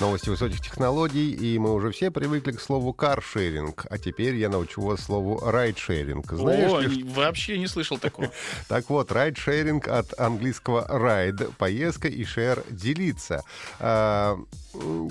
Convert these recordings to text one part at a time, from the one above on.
Новости высоких технологий, и мы уже все привыкли к слову каршеринг, а теперь я научу вас слову райдшеринг. Знаешь О, ли, вообще не слышал такого. Так вот, райдшеринг от английского ride — поездка и share — делиться. А,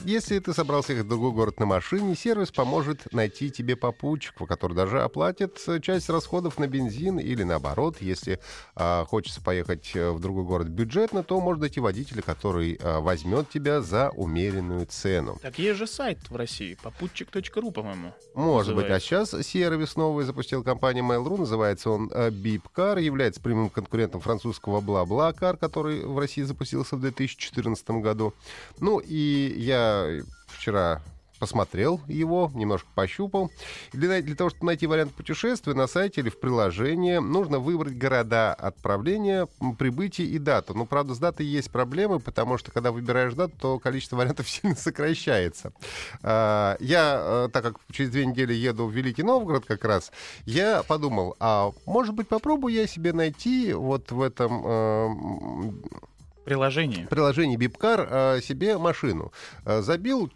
если ты собрался ехать в другой город на машине, сервис поможет найти тебе попутчика, который даже оплатит часть расходов на бензин или наоборот, если а, хочется поехать в другой город бюджетно, то может найти водителя, который а, возьмет тебя за умеренную нормальную цену. Так есть же сайт в России, попутчик.ру, по-моему. Может называется. быть. А сейчас сервис новый запустил компания Mail.ru, называется он Bipcar, э, является прямым конкурентом французского BlaBlaCar, который в России запустился в 2014 году. Ну и я вчера посмотрел его, немножко пощупал. Для, для того, чтобы найти вариант путешествия на сайте или в приложении, нужно выбрать города отправления, прибытия и дату. Но, правда, с датой есть проблемы, потому что, когда выбираешь дату, то количество вариантов сильно сокращается. А, я, э, так как через две недели еду в Великий Новгород как раз, я подумал, а может быть, попробую я себе найти вот в этом э, приложении. Приложение Бипкар э, себе машину. Забил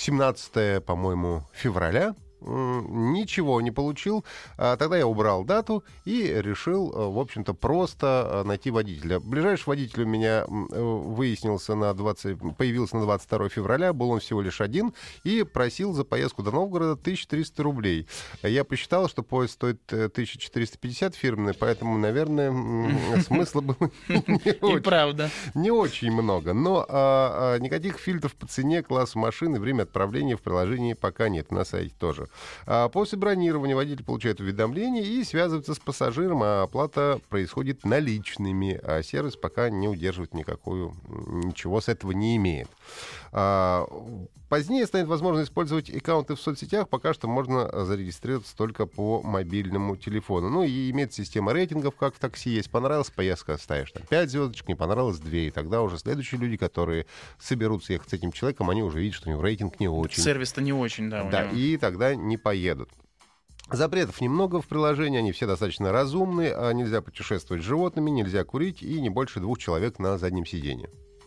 17, по-моему, февраля ничего не получил. А тогда я убрал дату и решил, э, в общем-то, просто э, найти водителя. Ближайший водитель у меня э, выяснился на 20, появился на 22 февраля, был он всего лишь один, и просил за поездку до Новгорода 1300 рублей. Я посчитал, что поезд стоит 1450 фирменный, поэтому, наверное, смысла было не правда. Не очень много. Но а, а, никаких фильтров по цене, классу машины, время отправления в приложении пока нет. На сайте тоже. А после бронирования водитель получает уведомление и связывается с пассажиром, а оплата происходит наличными, а сервис пока не удерживает никакую, ничего с этого не имеет. А, позднее станет возможно использовать аккаунты в соцсетях. Пока что можно зарегистрироваться только по мобильному телефону. Ну и имеет система рейтингов, как в такси есть. Понравилась поездка, ставишь там 5 звездочек, не понравилось 2. И тогда уже следующие люди, которые соберутся ехать с этим человеком, они уже видят, что у него рейтинг не очень. Сервис-то не очень, да. Да, и тогда не поедут. Запретов немного в приложении, они все достаточно разумные. А нельзя путешествовать с животными, нельзя курить и не больше двух человек на заднем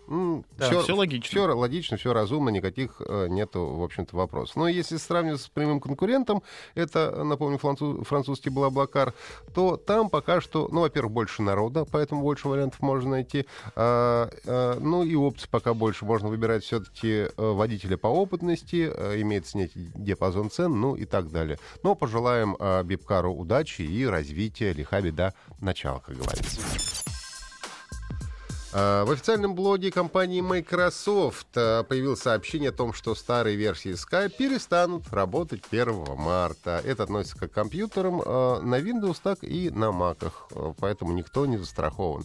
Да, все, все логично. Все логично, все разумно, никаких э, нету, в общем-то, вопросов. Но если сравнивать с прямым конкурентом, это, напомню, француз, французский Блаблакар, то там пока что, ну, во-первых, больше народа, поэтому больше вариантов можно найти. А, а, ну и опций пока больше. Можно выбирать все-таки э, водителя по опытности, а, имеет снять диапазон цен, ну и так далее. Но пожелаем а, Бипкару удачи и развития, лиха беда, начала, как говорится. А, в официальном блоге компании Microsoft а, появилось сообщение о том, что старые версии Skype перестанут работать 1 марта. Это относится к компьютерам а, на Windows, так и на Mac, поэтому никто не застрахован.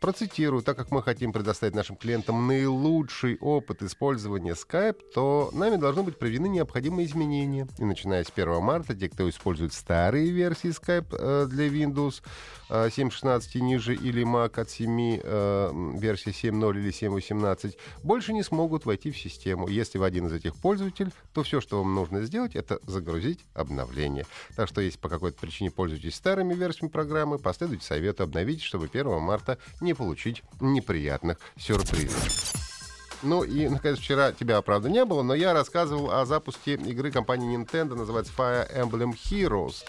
Процитирую, так как мы хотим предоставить нашим клиентам наилучший опыт использования Skype, то нами должны быть проведены необходимые изменения. И начиная с 1 марта, те, кто использует старые версии Skype для Windows 7.16 и ниже или Mac от 7 э, версии 7.0 или 7.18 больше не смогут войти в систему. Если вы один из этих пользователей, то все, что вам нужно сделать, это загрузить обновление. Так что, если по какой-то причине пользуетесь старыми версиями программы, последуйте совету обновить, чтобы 1 марта не получить неприятных сюрпризов. Ну и, наконец, вчера тебя, правда, не было, но я рассказывал о запуске игры компании Nintendo, называется Fire Emblem Heroes.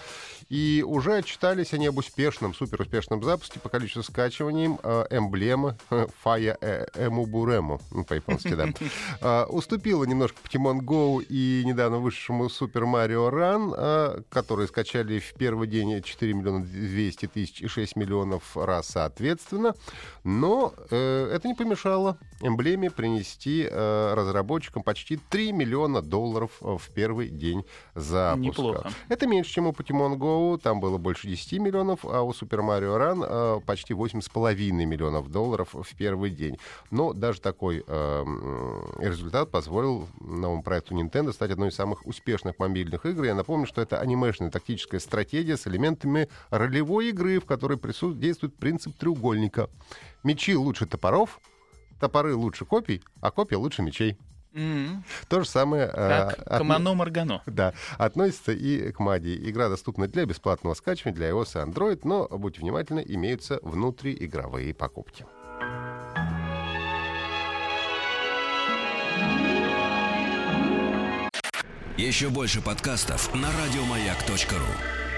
И уже отчитались они об успешном, супер успешном запуске по количеству скачиваний э, эмблемы Fire Эмубурему, ну, по-японски, да. Э, уступила немножко Pokemon Go и недавно вышедшему Super Mario Run, э, которые скачали в первый день 4 миллиона 200 тысяч и 6 миллионов раз соответственно. Но э, это не помешало эмблеме принести принести э, разработчикам почти 3 миллиона долларов э, в первый день запуска. Неплохо. Это меньше, чем у Pokemon Go, там было больше 10 миллионов, а у Super Mario Run э, почти 8,5 миллионов долларов в первый день. Но даже такой э, результат позволил новому проекту Nintendo стать одной из самых успешных мобильных игр. Я напомню, что это анимешная тактическая стратегия с элементами ролевой игры, в которой действует принцип треугольника. Мечи лучше топоров, топоры лучше копий, а копии лучше мечей. Mm-hmm. То же самое... Как э, Камано Маргано. Да, относится и к Мади. Игра доступна для бесплатного скачивания для iOS и Android, но, будьте внимательны, имеются внутриигровые покупки. Еще больше подкастов на радиомаяк.ру